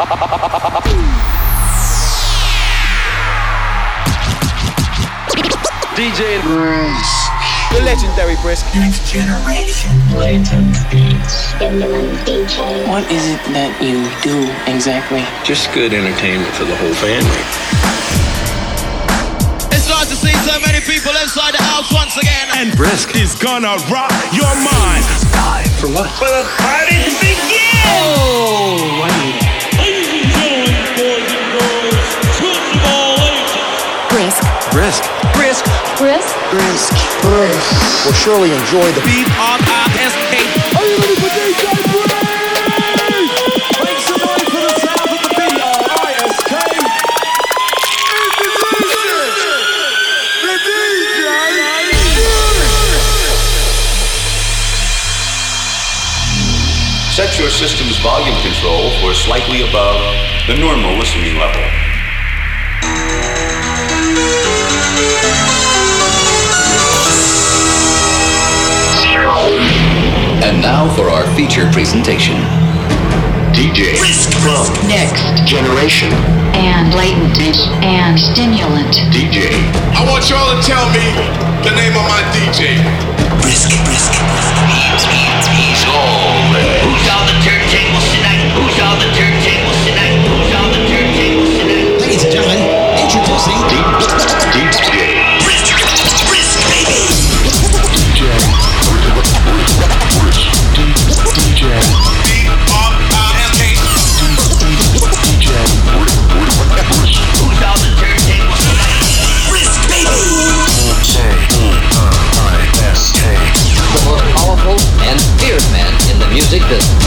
DJ Brisk. The legendary Brisk. Next generation. Latent beats. What is it that you do exactly? Just good entertainment for the whole family. It's nice to see so many people inside the house once again. And Brisk is gonna rock your mind. Time for what? For the party to begin! Oh, I Brisk. Brisk. Brisk. Brisk. Will surely enjoy the B R I S K. Are you ready for DJ Brisk? Make some noise for the sound of the B-R-I-S-K. Set your system's volume control for slightly above the normal listening level. And now for our feature presentation. DJ Next. generation. And latent. And stimulant. DJ I want y'all to tell me the name of my DJ. Brisk, brisk. He's all there. Who's on the turntables tonight? Who's on the turntables tonight? Who's on the turntables tonight? Ladies and gentlemen, introducing DJ the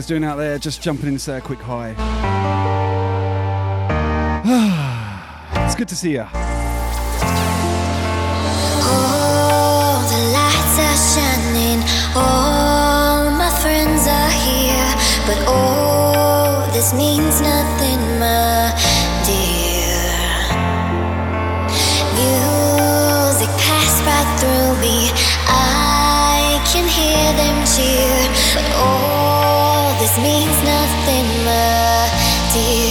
guys doing out there? Just jumping in to say a quick hi. it's good to see you. All the lights are shining, all my friends are here, but all this means nothing, my dear. Music passed right through me, I can hear them cheer, this means nothing, my dear.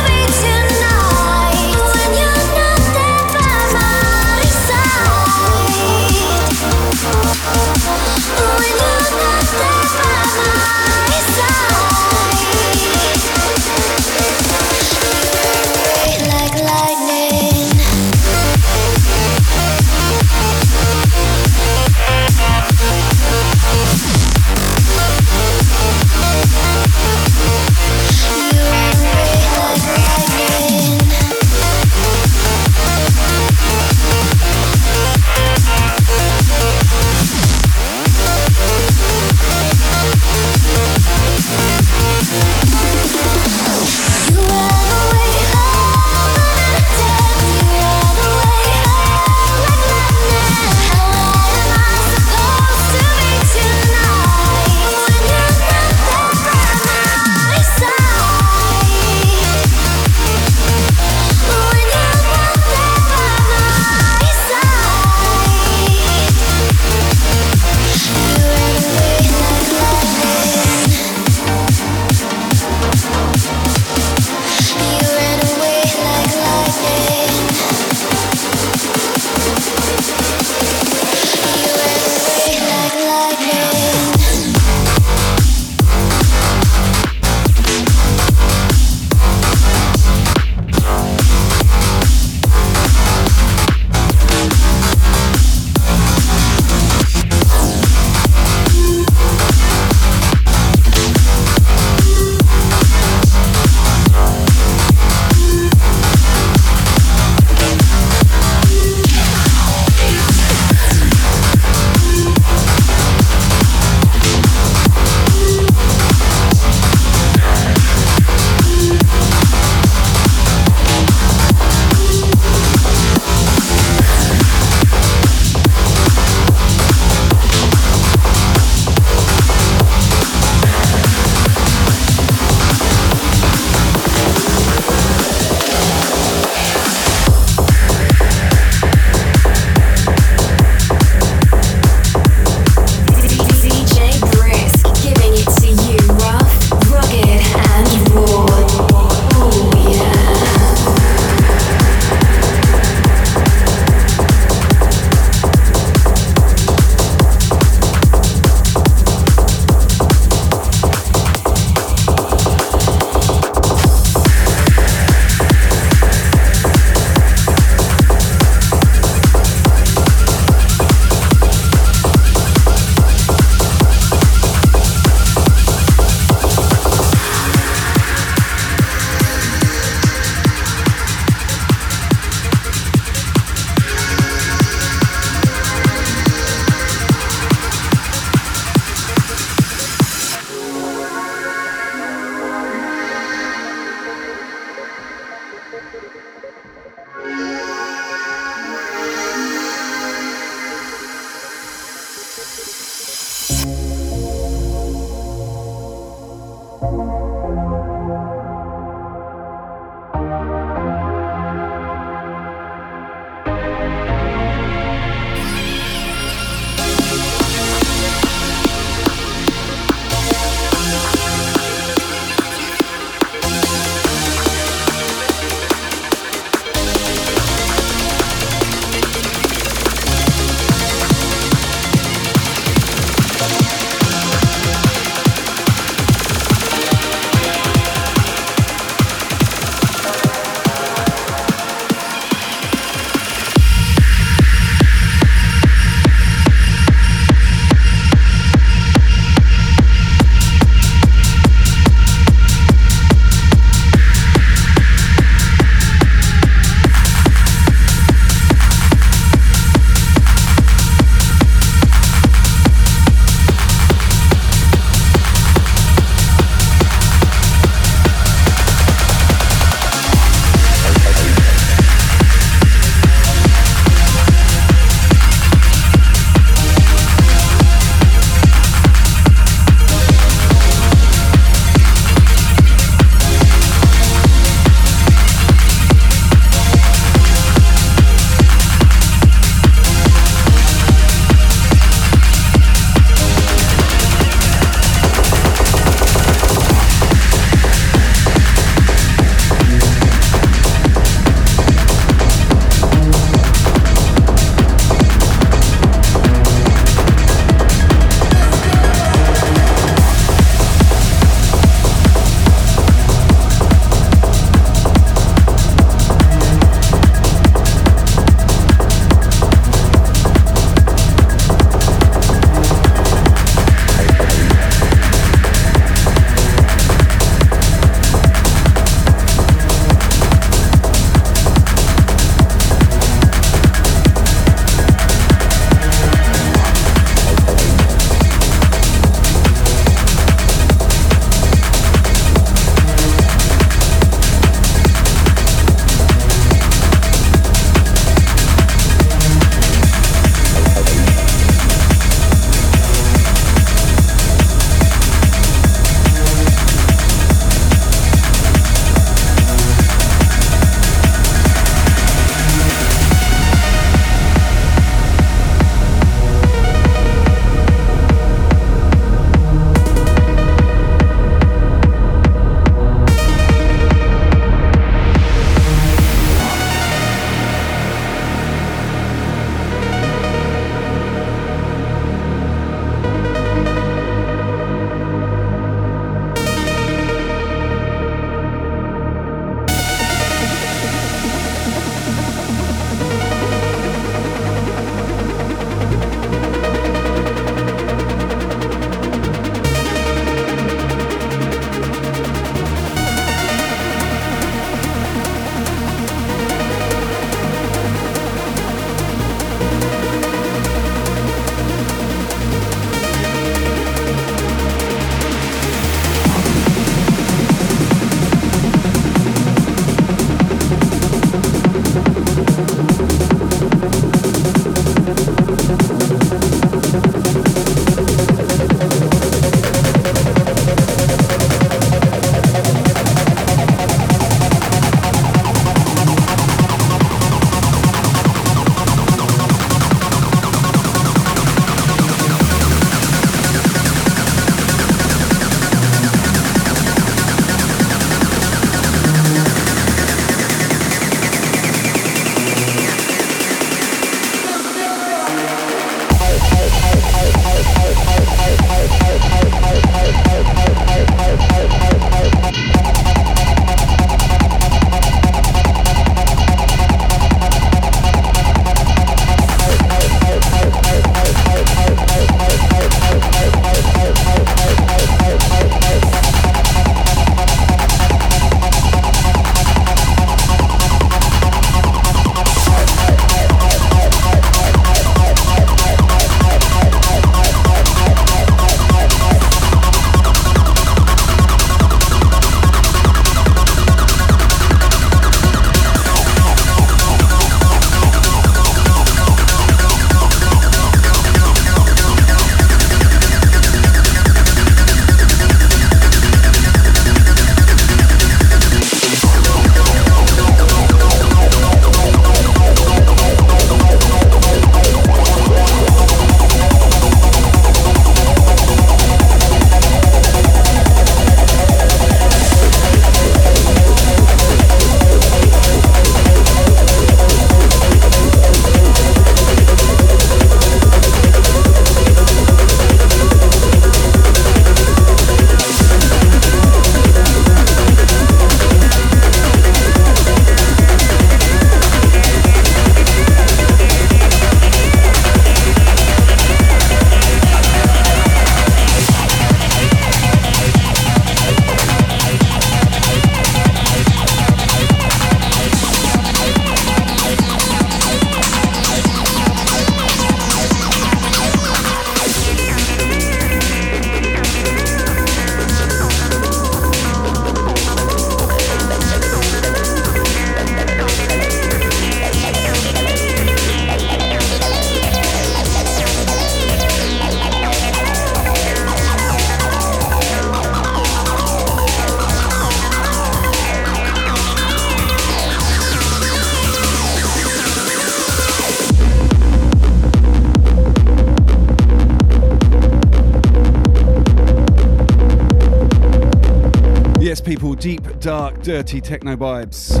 Dark, dirty techno vibes.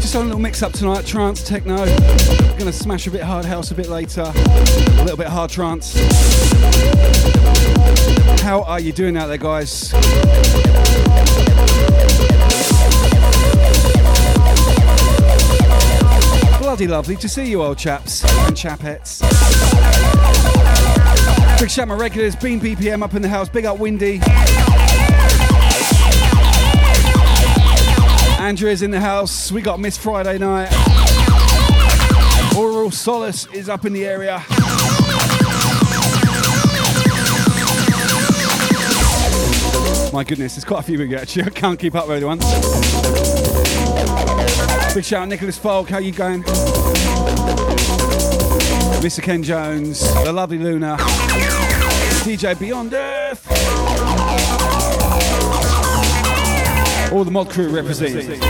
Just on a little mix up tonight, trance, techno. Gonna smash a bit hard house a bit later, a little bit hard trance. How are you doing out there, guys? Bloody lovely to see you, old chaps and chapettes. Big shout my regulars, Bean BPM up in the house, big up Windy. Andrea's in the house. We got Miss Friday night. Oral Solace is up in the area. My goodness, there's quite a few we get actually. I can't keep up with everyone. Big shout out Nicholas Falk, how you going? Mr. Ken Jones, the lovely Luna, DJ Beyond All the mod crew representing.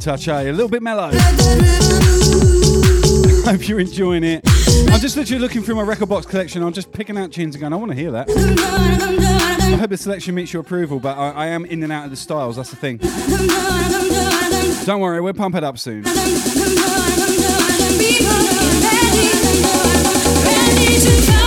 Touch, eh? A little bit mellow. Hope you're enjoying it. I'm just literally looking through my record box collection. I'm just picking out tunes and going, I want to hear that. I hope the selection meets your approval, but I, I am in and out of the styles. That's the thing. Don't worry, we'll pump it up soon. You're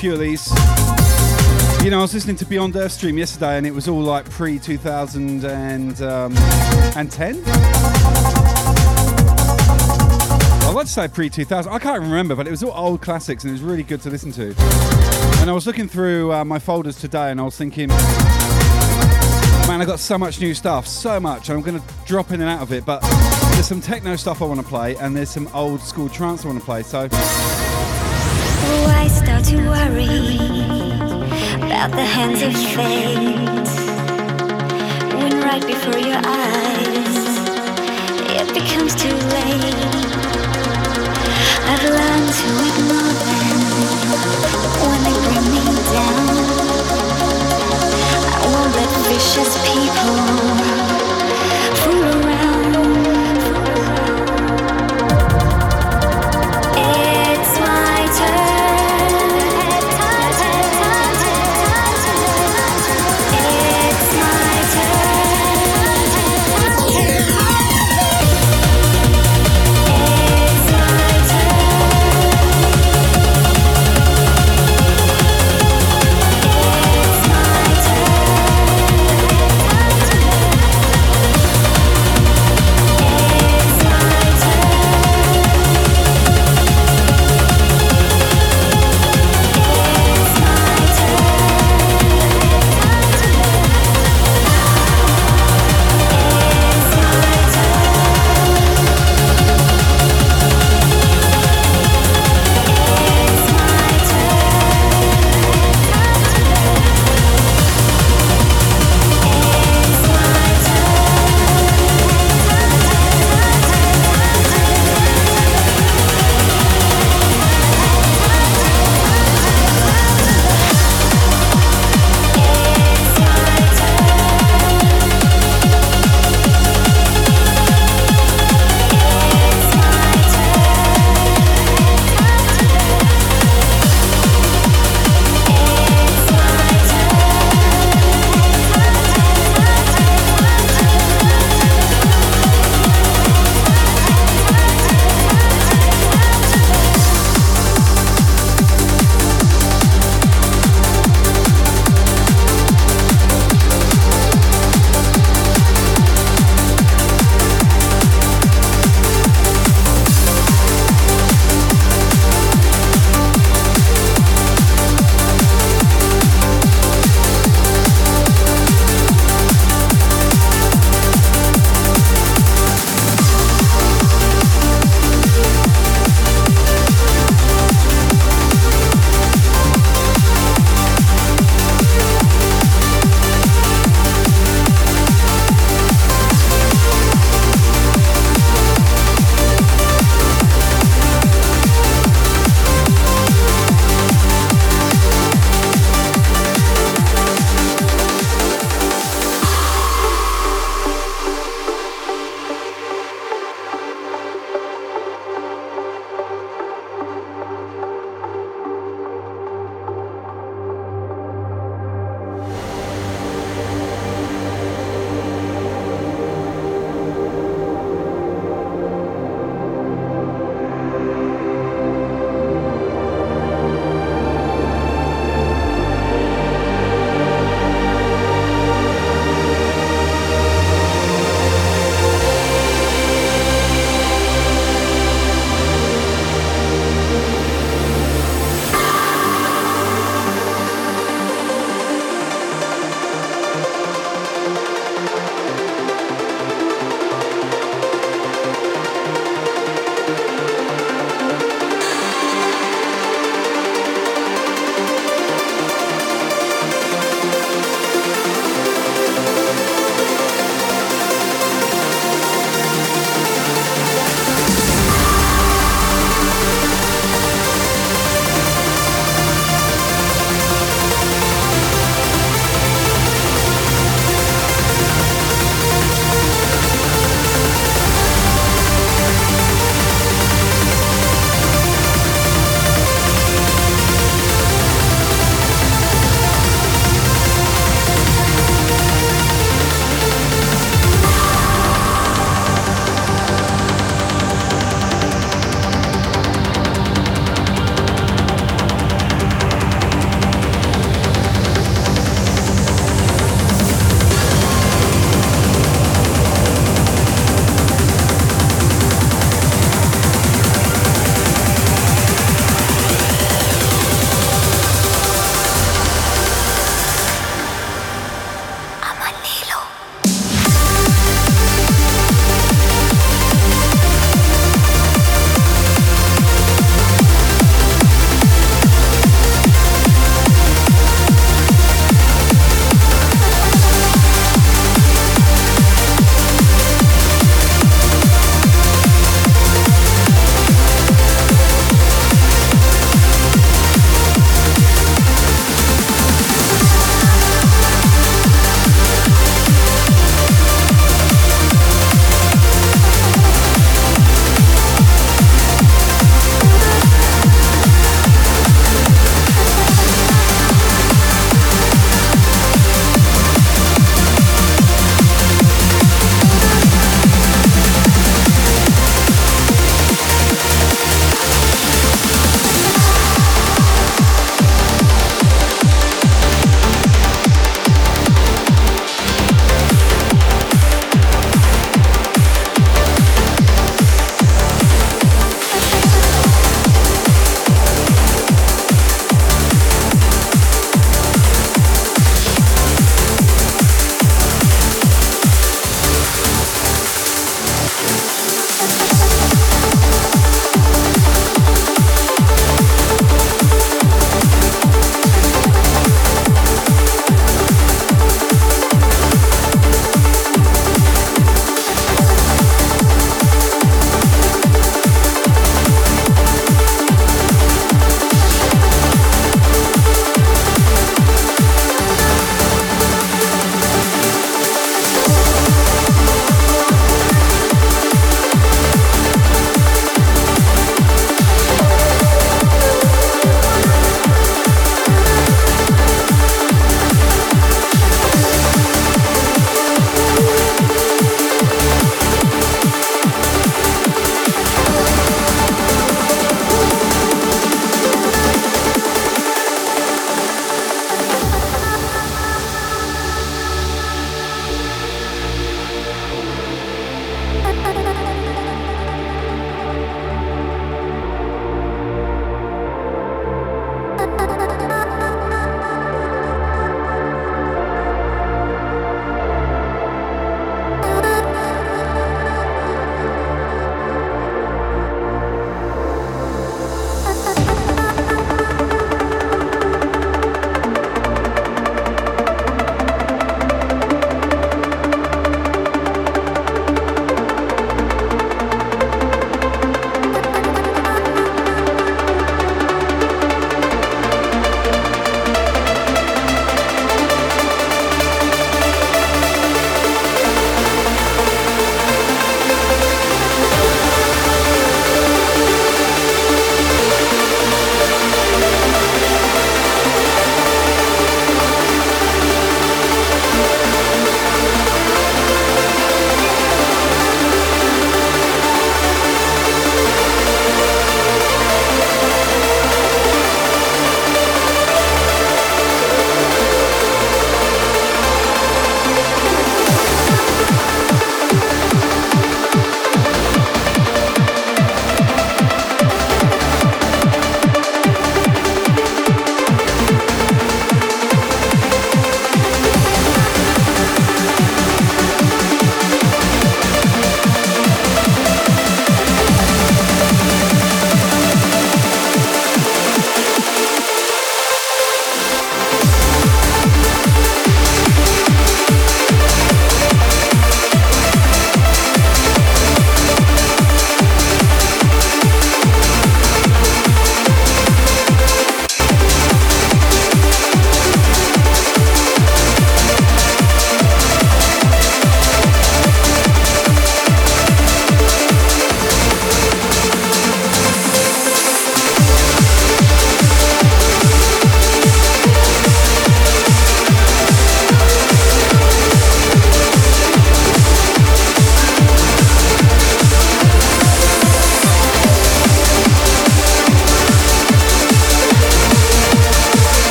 few of these. You know, I was listening to Beyond Earth stream yesterday, and it was all like pre 2000 and um, and 10. I want to say pre 2000. I can't remember, but it was all old classics, and it was really good to listen to. And I was looking through uh, my folders today, and I was thinking, man, I got so much new stuff, so much, I'm going to drop in and out of it. But there's some techno stuff I want to play, and there's some old school trance I want to play. So. Why start to worry about the hands of fate when right before your eyes it becomes too late? I've learned to when they bring me down. I won't let vicious people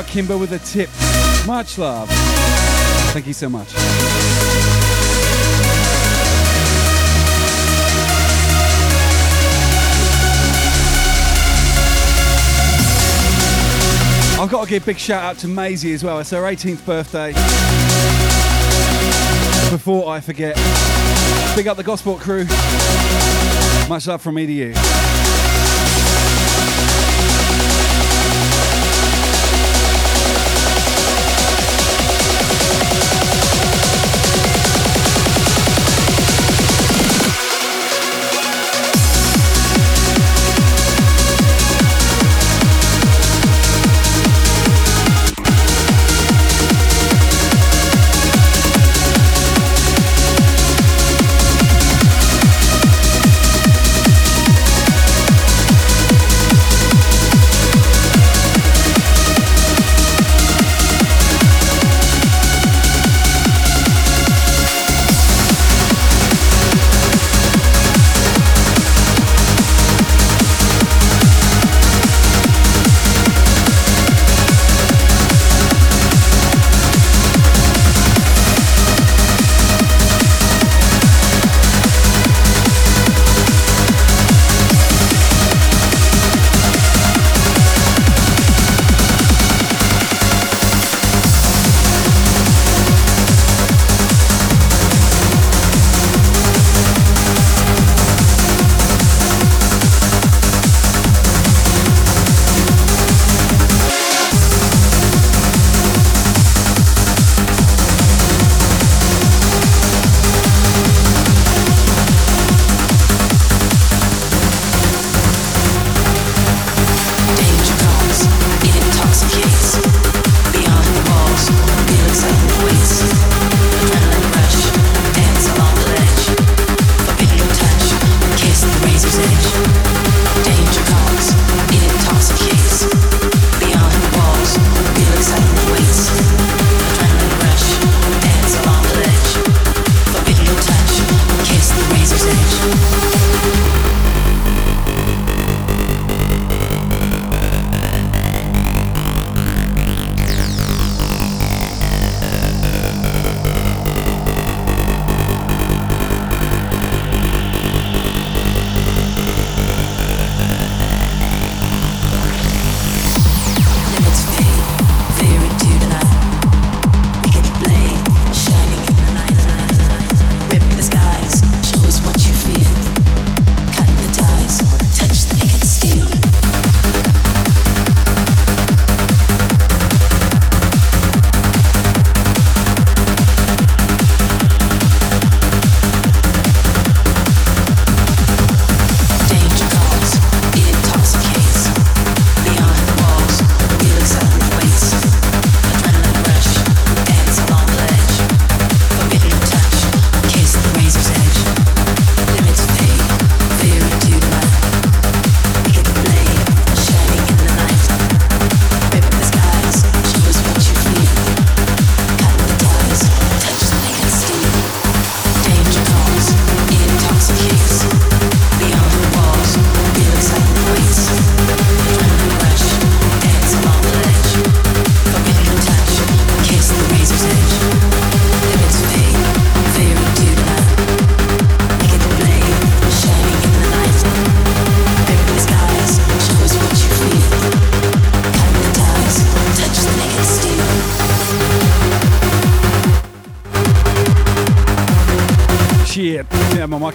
out Kimber with a tip. Much love. Thank you so much. I've got to give a big shout out to Maisie as well. It's her 18th birthday. Before I forget, big up the Gosport crew. Much love from me to you.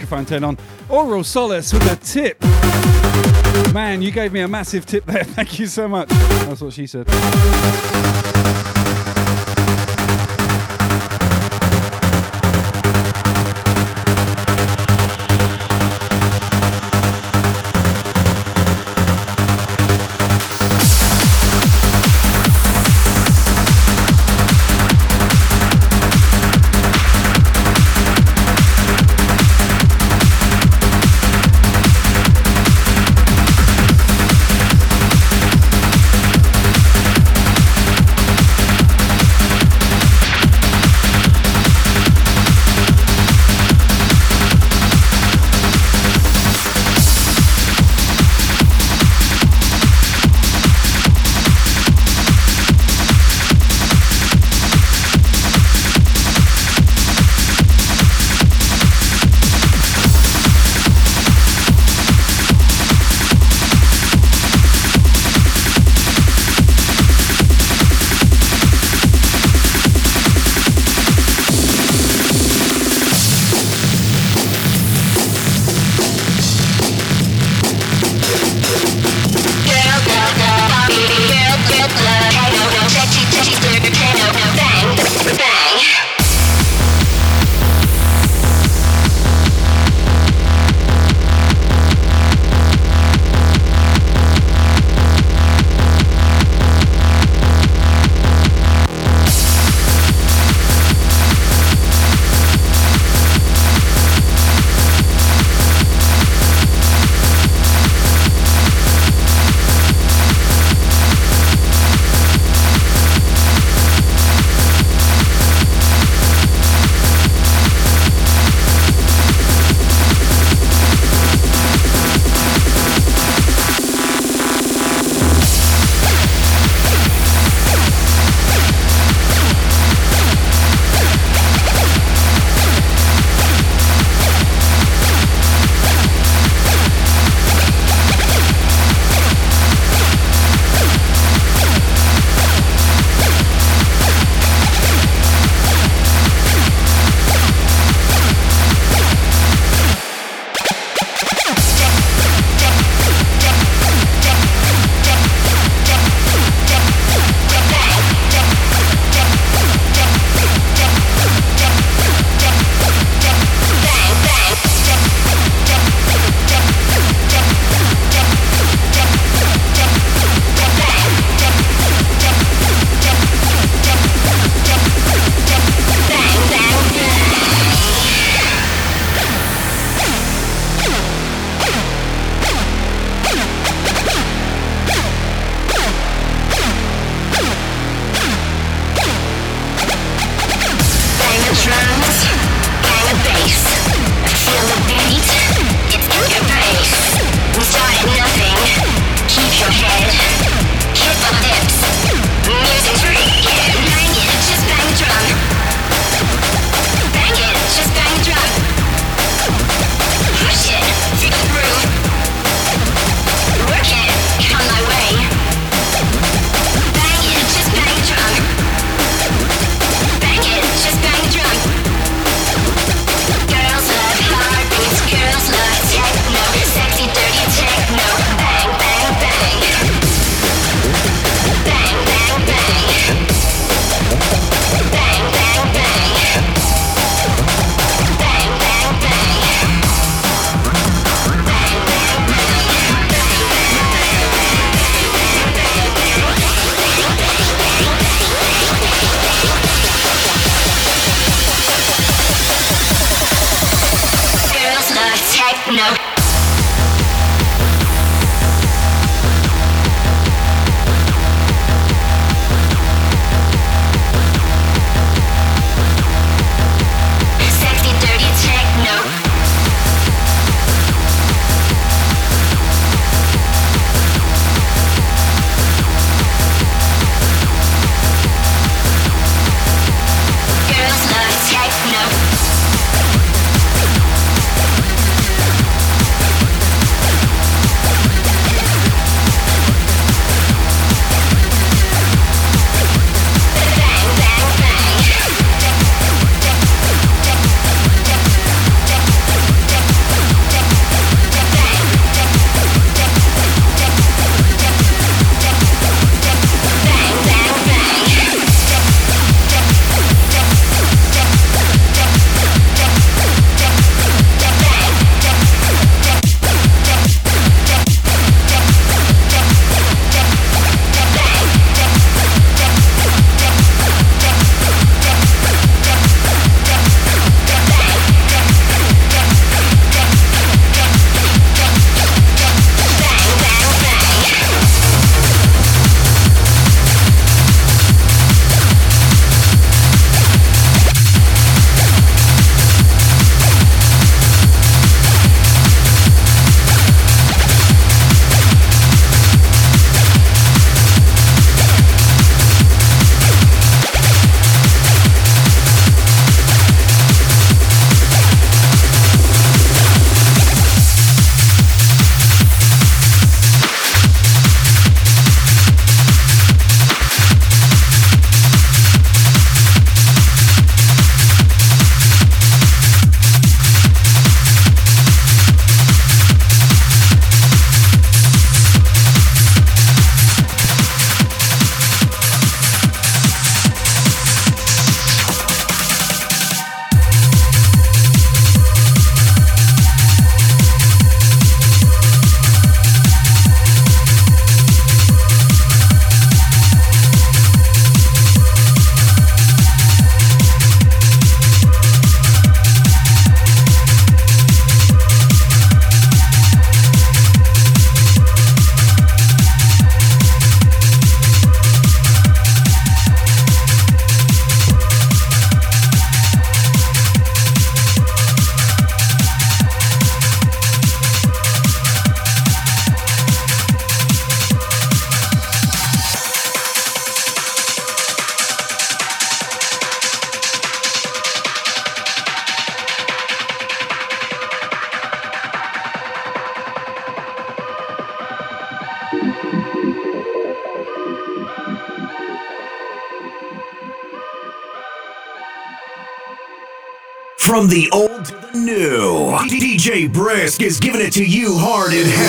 microphone turned on. Oral Solace with a tip. Man, you gave me a massive tip there. Thank you so much. That's what she said. From the old to the new, DJ Brisk is giving it to you hard and heavy.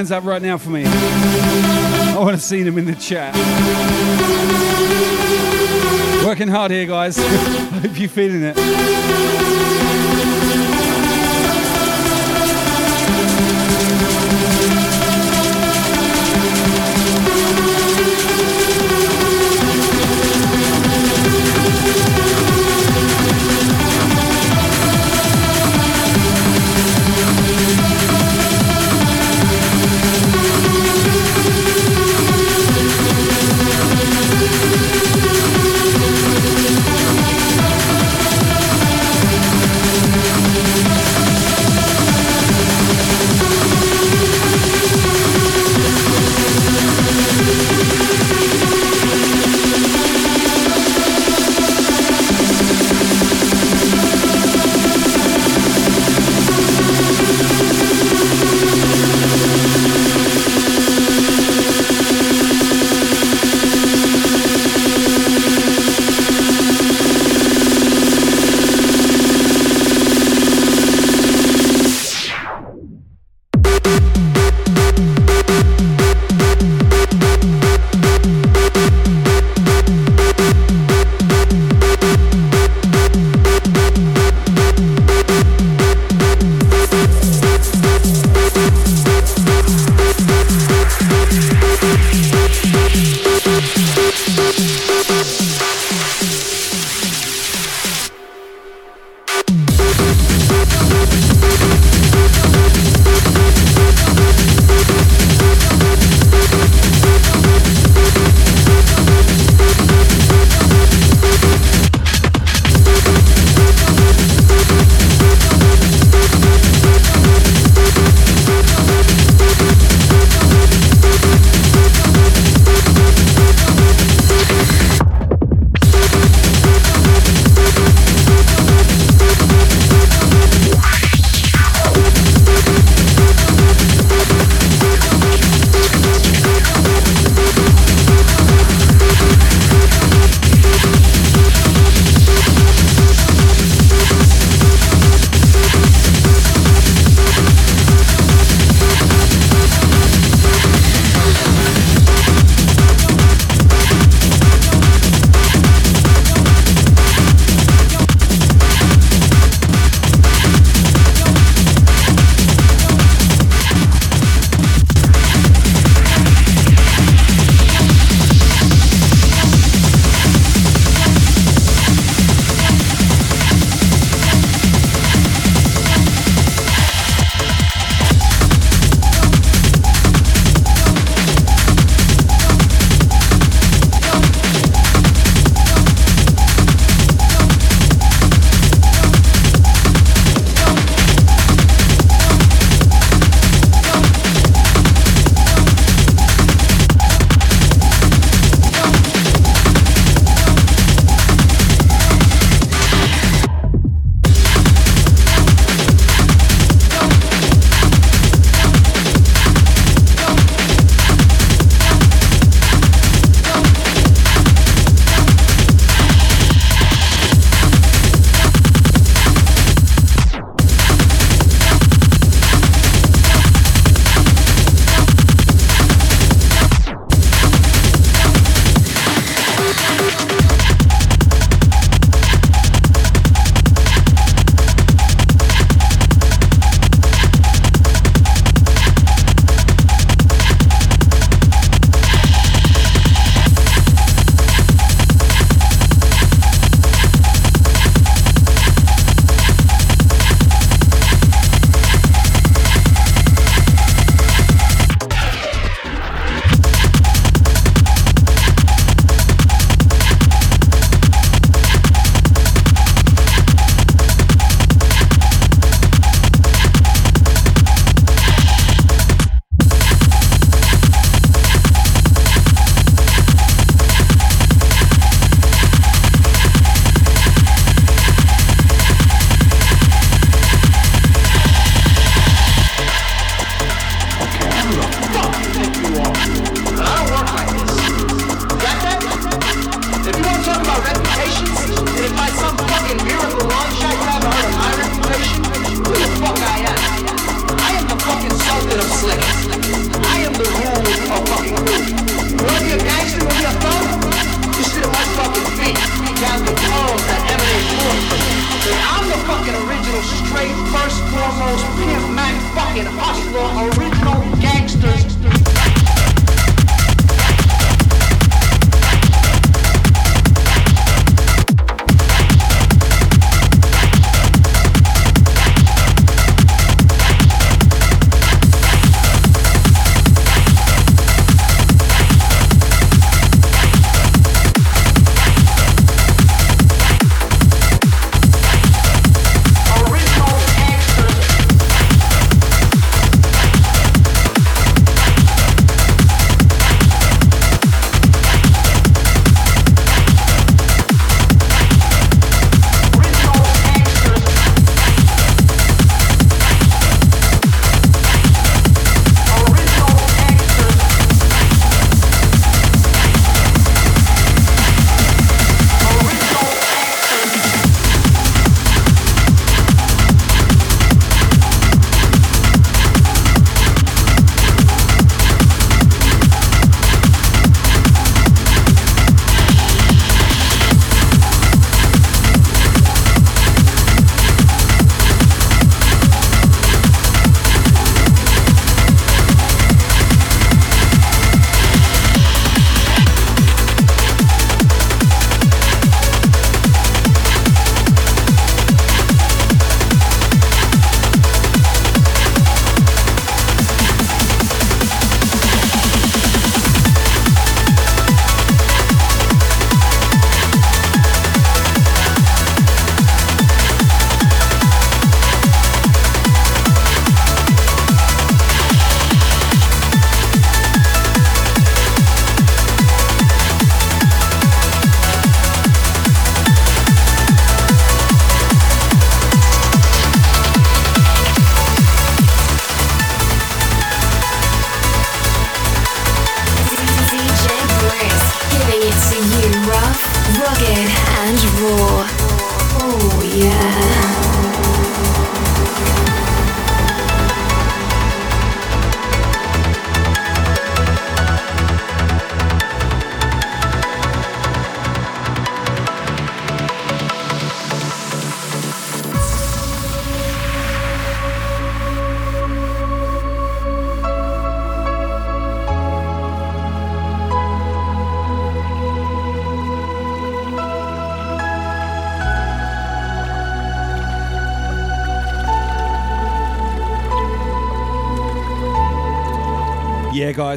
Hands up right now for me? I want to see them in the chat. Working hard here, guys. Hope you're feeling it.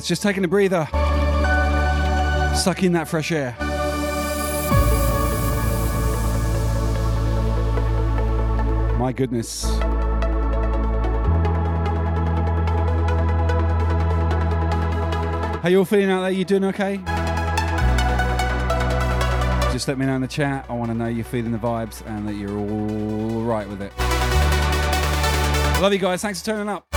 Just taking a breather. Suck in that fresh air. My goodness. How you all feeling out there? You doing okay? Just let me know in the chat. I want to know you're feeling the vibes and that you're all right with it. Love you guys. Thanks for turning up.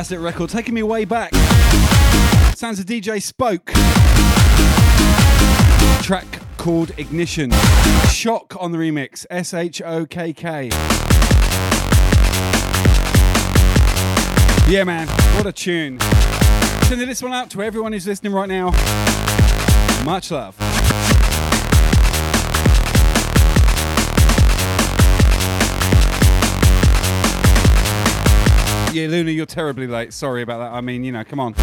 Fantastic record, taking me way back. Sounds of DJ Spoke. Track called Ignition. Shokk on the remix. S H O K K. Yeah, man, what a tune. Sending this one out to everyone who's listening right now. Much love. Yeah, Luna, you're terribly late. Sorry about that. I mean, you know, come on.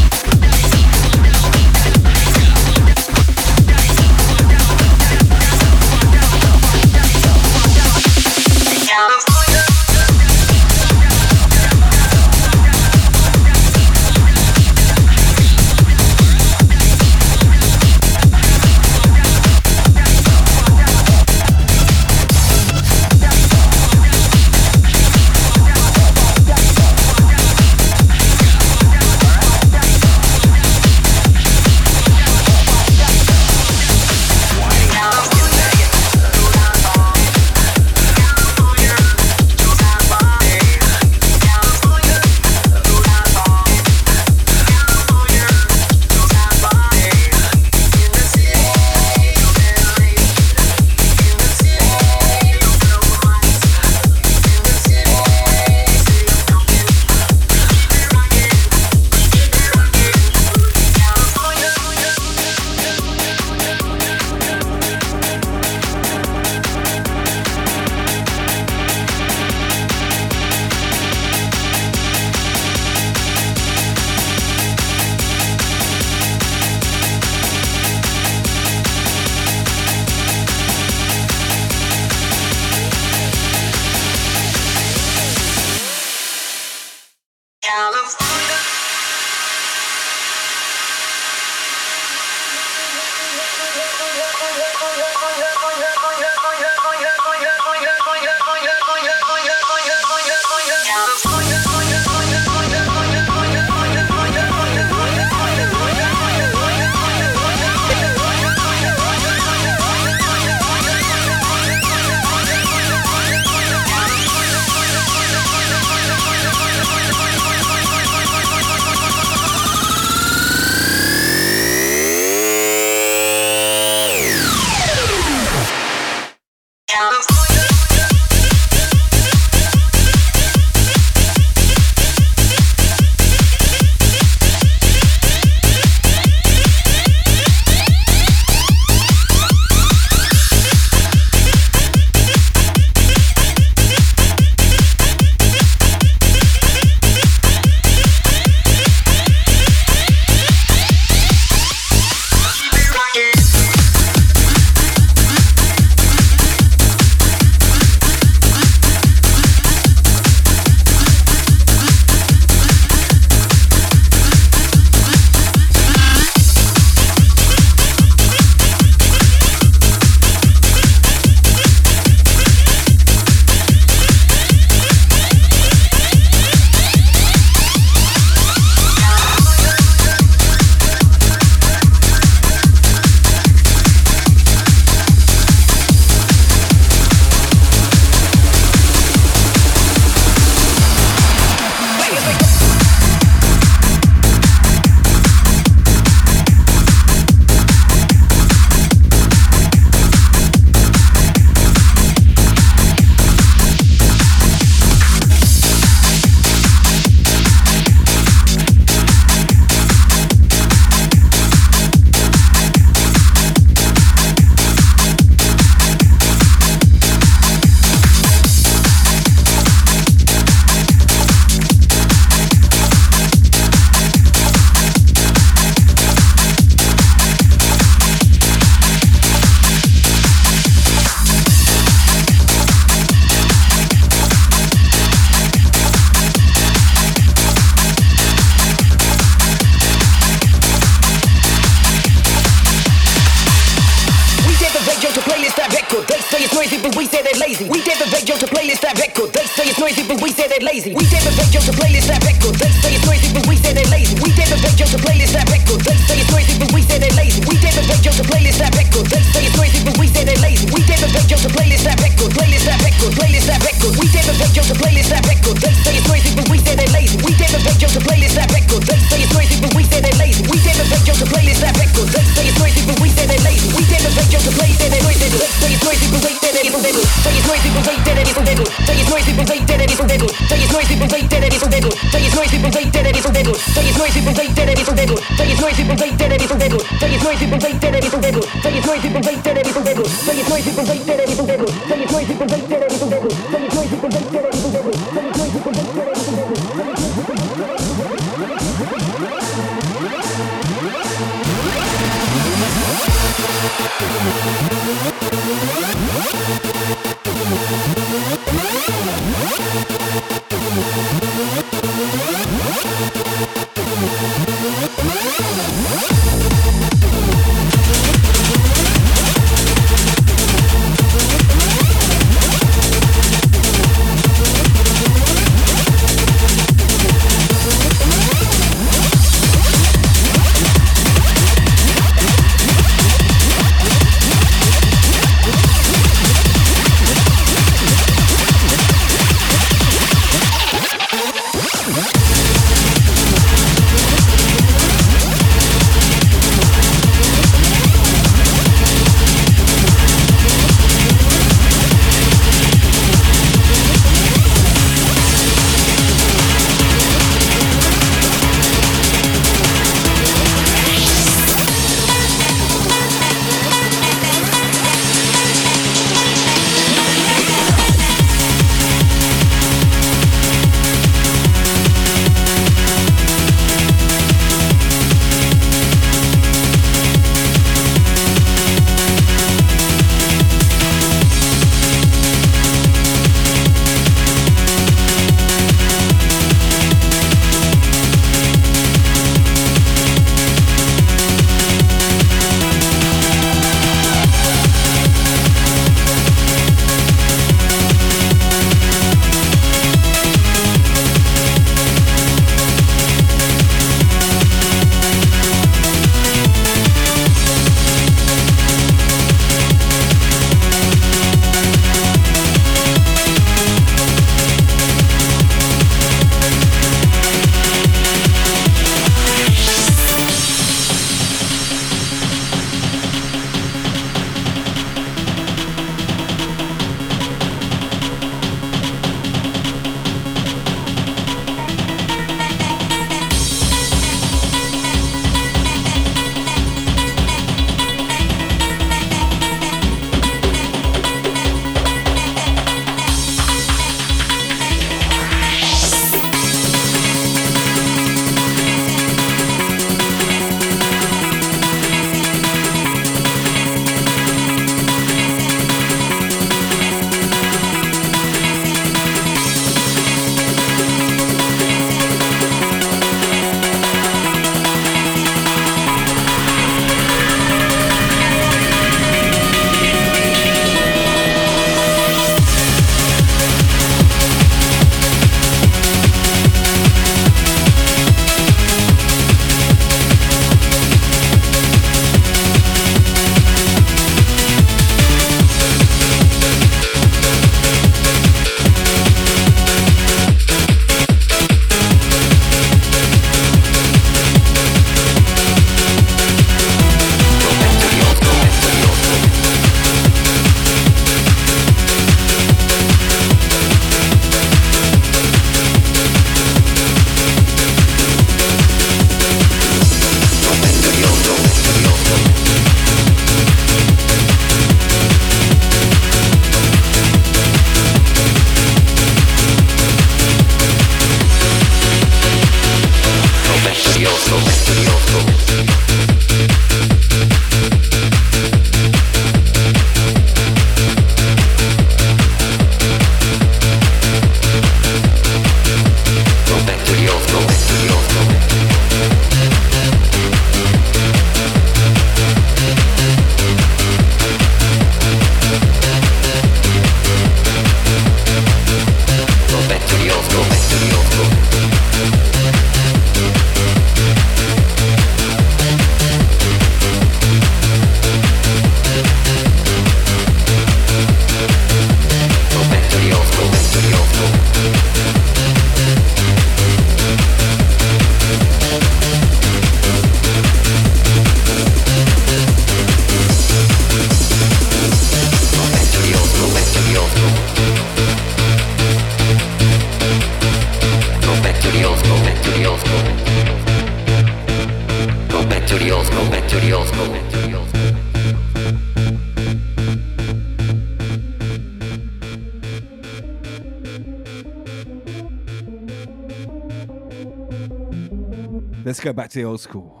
Go back to the old school.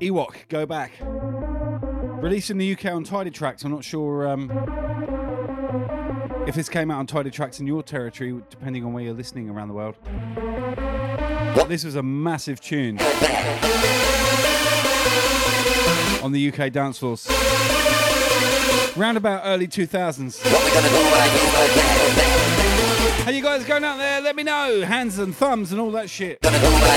Ewok, go back. Released in the UK on Tidy Trax. I'm not sure um, if this came out on Tidy Trax in your territory, depending on where you're listening around the world. But this was a massive tune on the UK dance floors. Round about early 2000s. How you guys going out there? Let me know. Hands and thumbs and all that shit. Back to the old school.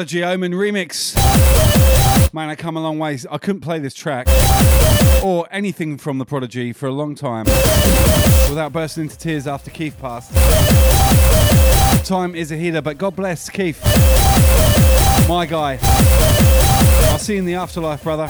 Prodigy Omen remix. Man, I come a long way. I couldn't play this track or anything from The Prodigy for a long time without bursting into tears after Keith passed. Time is a healer, but God bless Keith. My guy. I'll see you in the afterlife, brother.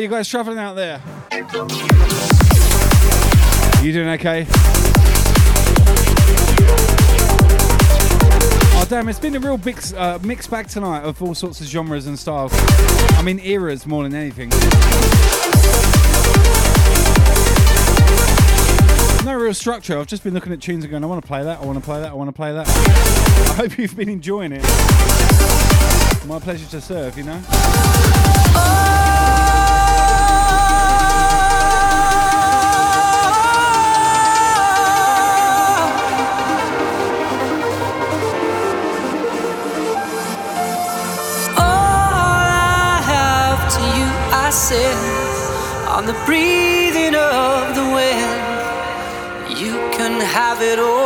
You guys traveling out there? You doing okay? Oh damn! It's been a real mix, uh, mixed bag tonight of all sorts of genres and styles. I mean eras more than anything. No real structure. I've just been looking at tunes and going, I want to play that. I want to play that. I want to play that. I hope you've been enjoying it. My pleasure to serve. You know. All Said, on the breathing of the wind, you can have it all.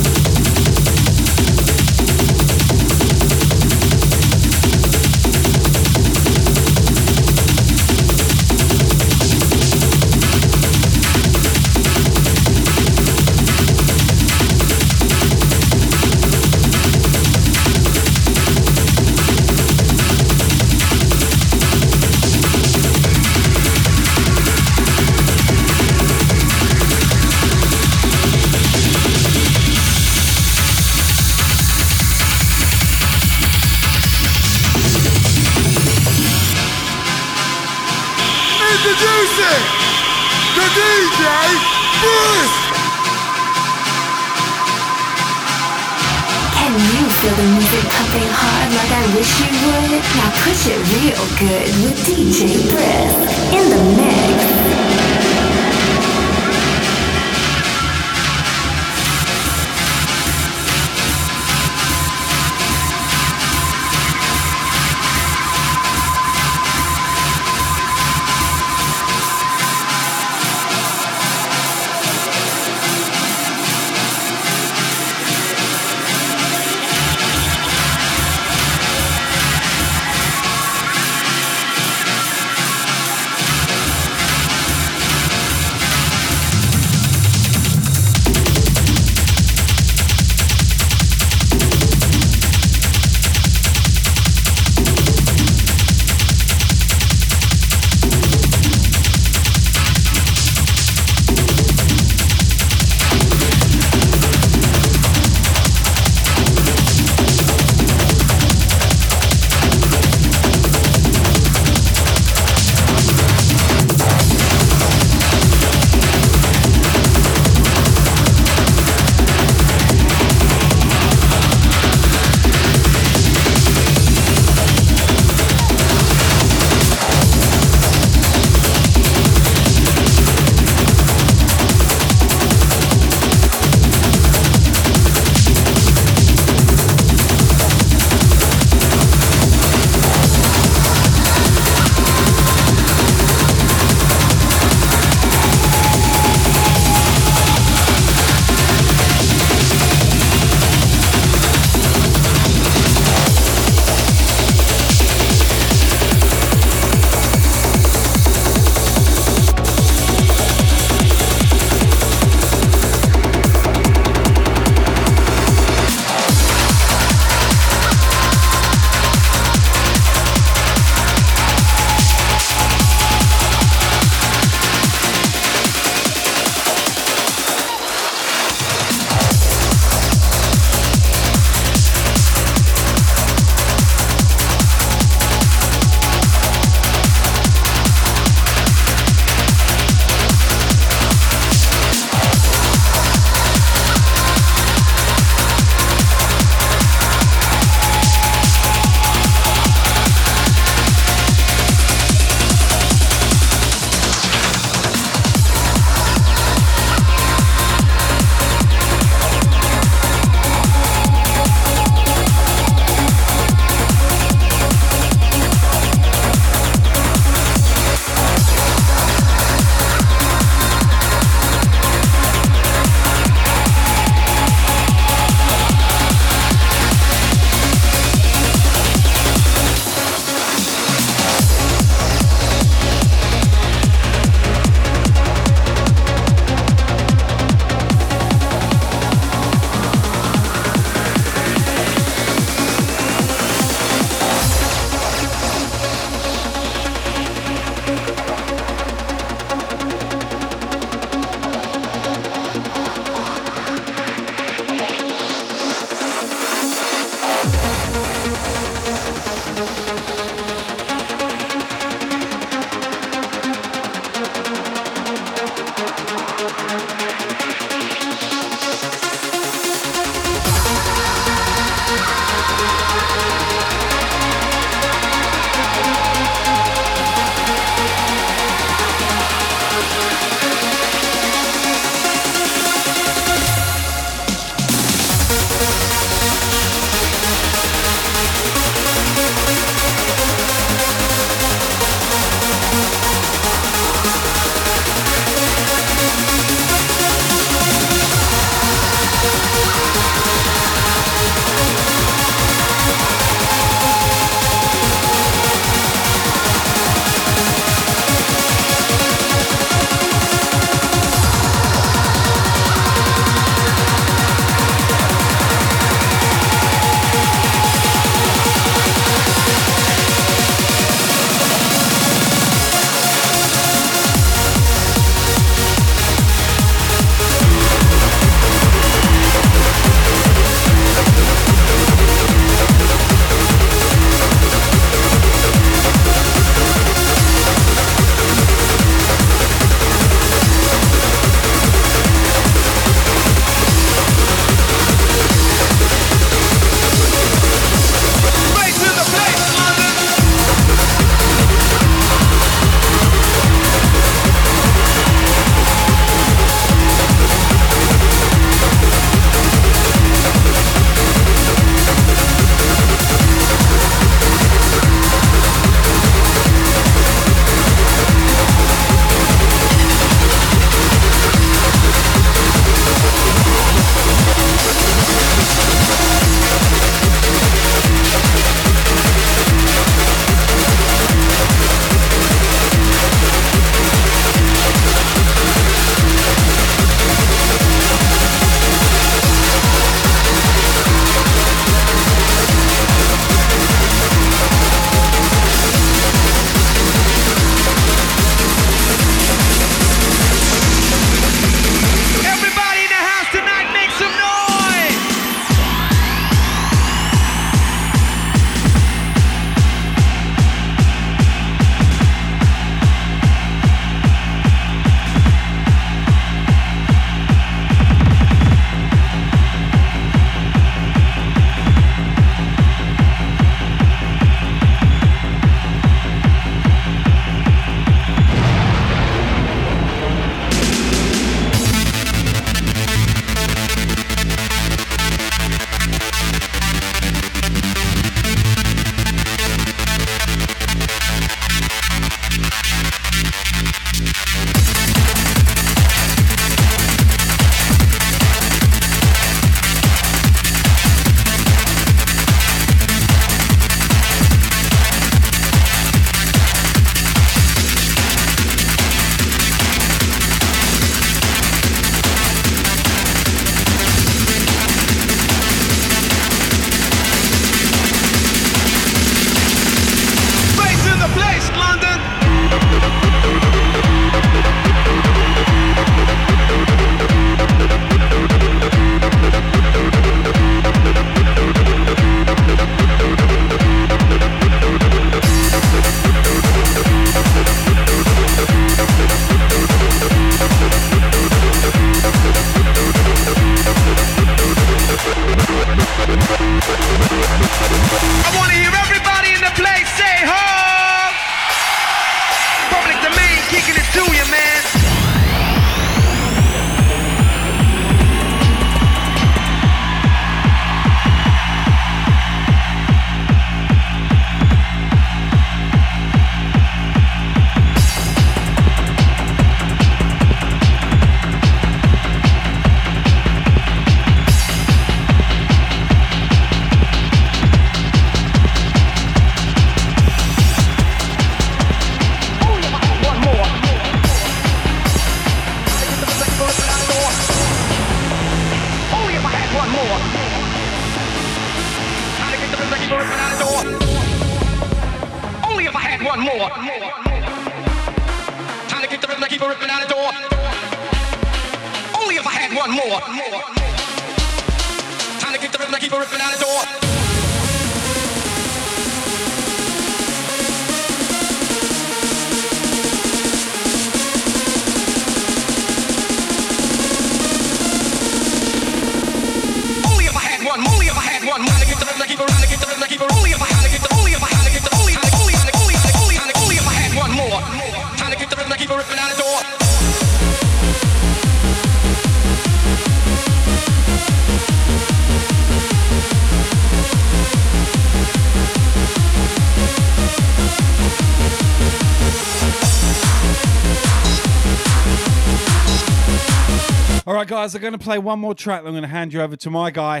Guys, I'm going to play one more track. I'm going to hand you over to my guy,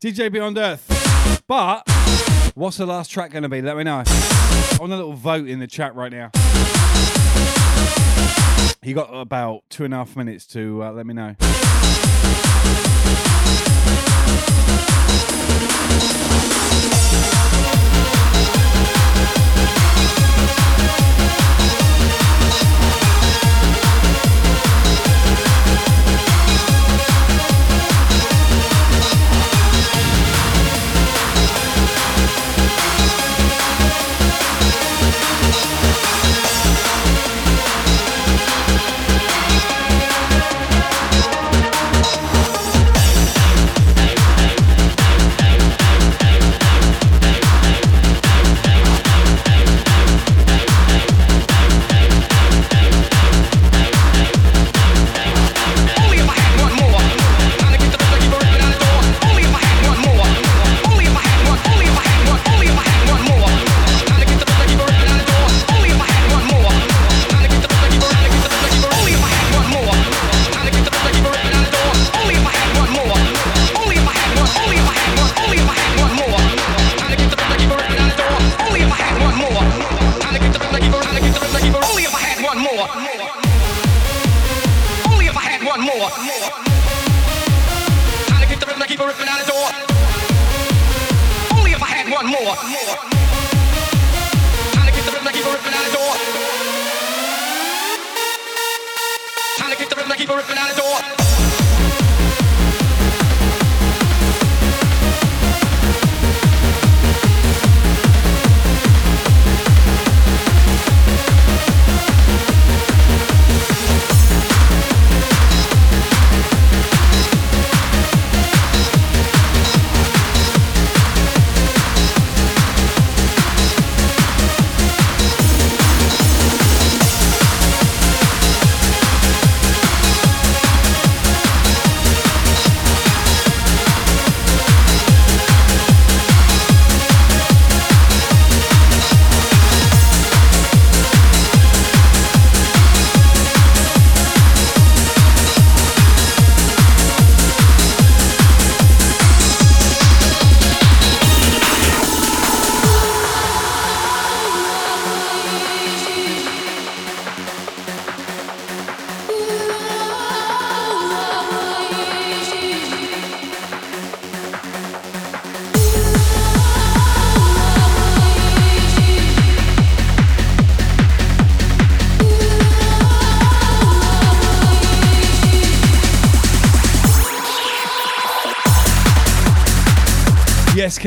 DJ Beyond Earth. But what's the last track going to be? Let me know. On a little vote in the chat right now. You got about two and a half minutes to uh, let me know.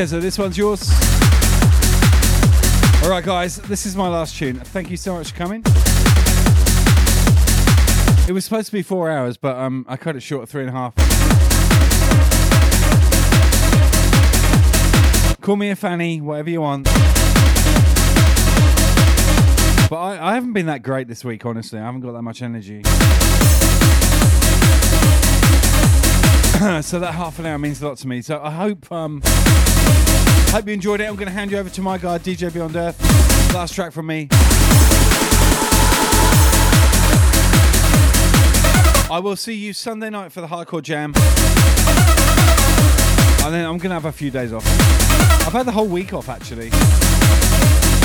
Keza, this one's yours. All right, guys, this is my last tune. Thank you so much for coming. It was supposed to be four hours, but um, I cut it short at three and a half. Call me a fanny, whatever you want. But I, I haven't been that great this week, honestly. I haven't got that much energy. so that half an hour means a lot to me. So I hope um, hope you enjoyed it. I'm going to hand you over to my guy, DJ Beyond Earth. Last track from me. I will see you Sunday night for the Hardcore Jam. And then I'm going to have a few days off. I've had the whole week off actually.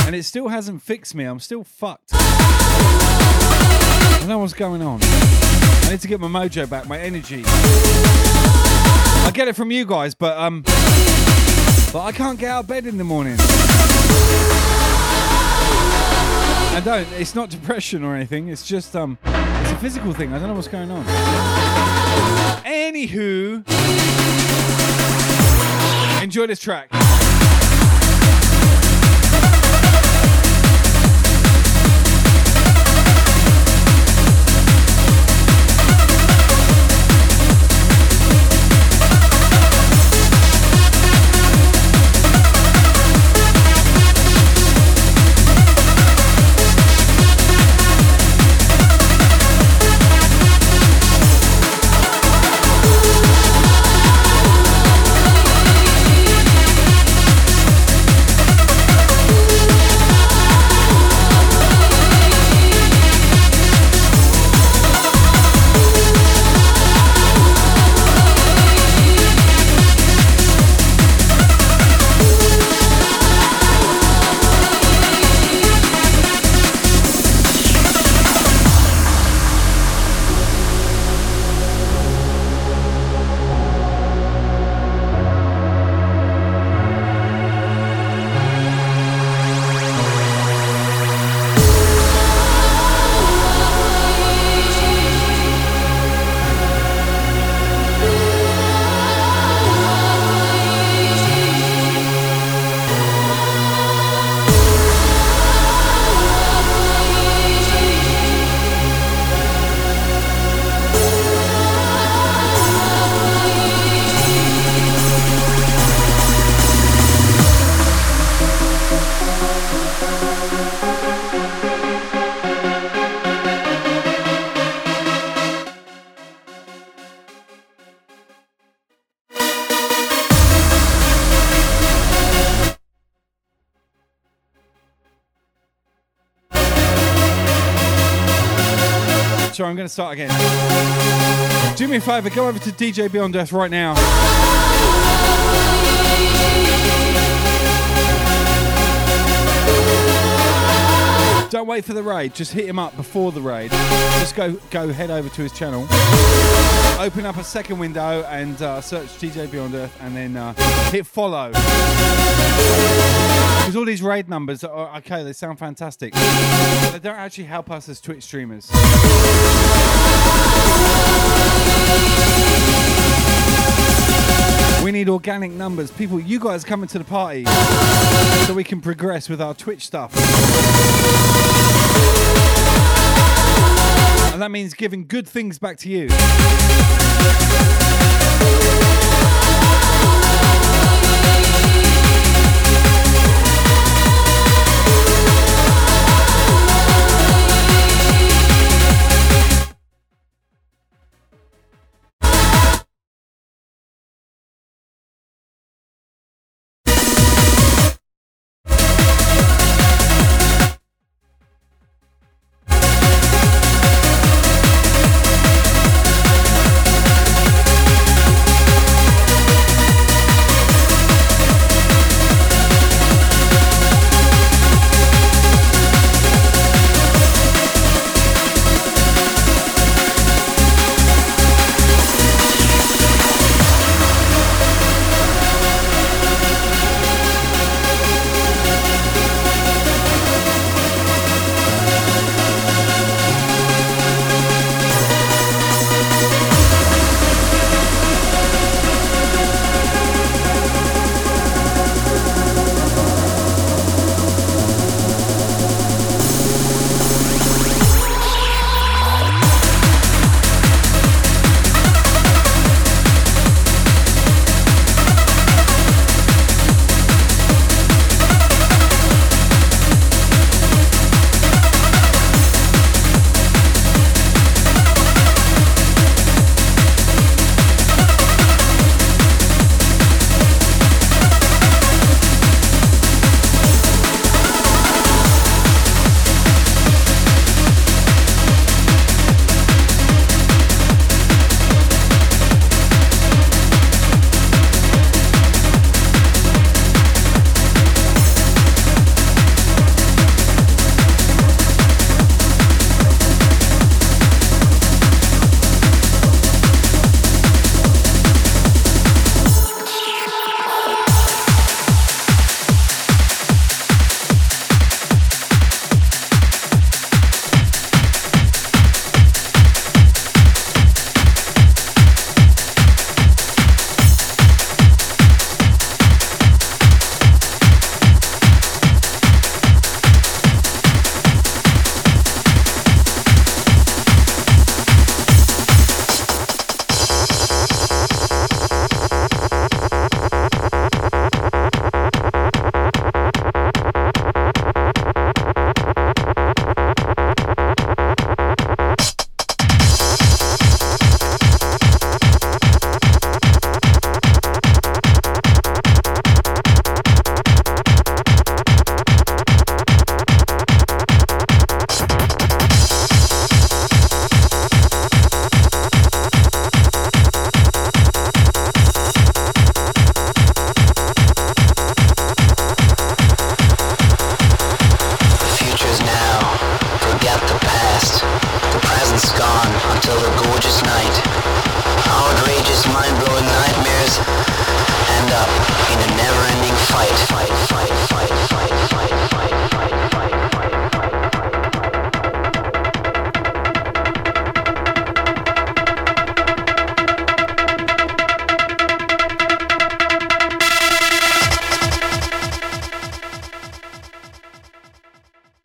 And it still hasn't fixed me. I'm still fucked. I don't know what's going on. I need to get my mojo back, my energy. I get it from you guys, but um, but I can't get out of bed in the morning. I don't. It's not depression or anything. It's just um, it's a physical thing. I don't know what's going on. Anywho, enjoy this track. Me a favour, go over to DJ Beyond Earth right now. Don't wait for the raid. Just hit him up before the raid. Just go go head over to his channel. Open up a second window and uh, search DJ Beyond Earth, and then uh, hit follow. Because all these raid numbers are okay. They sound fantastic. They don't actually help us as Twitch streamers. We need organic numbers. People, you guys coming to the party so we can progress with our Twitch stuff. And that means giving good things back to you.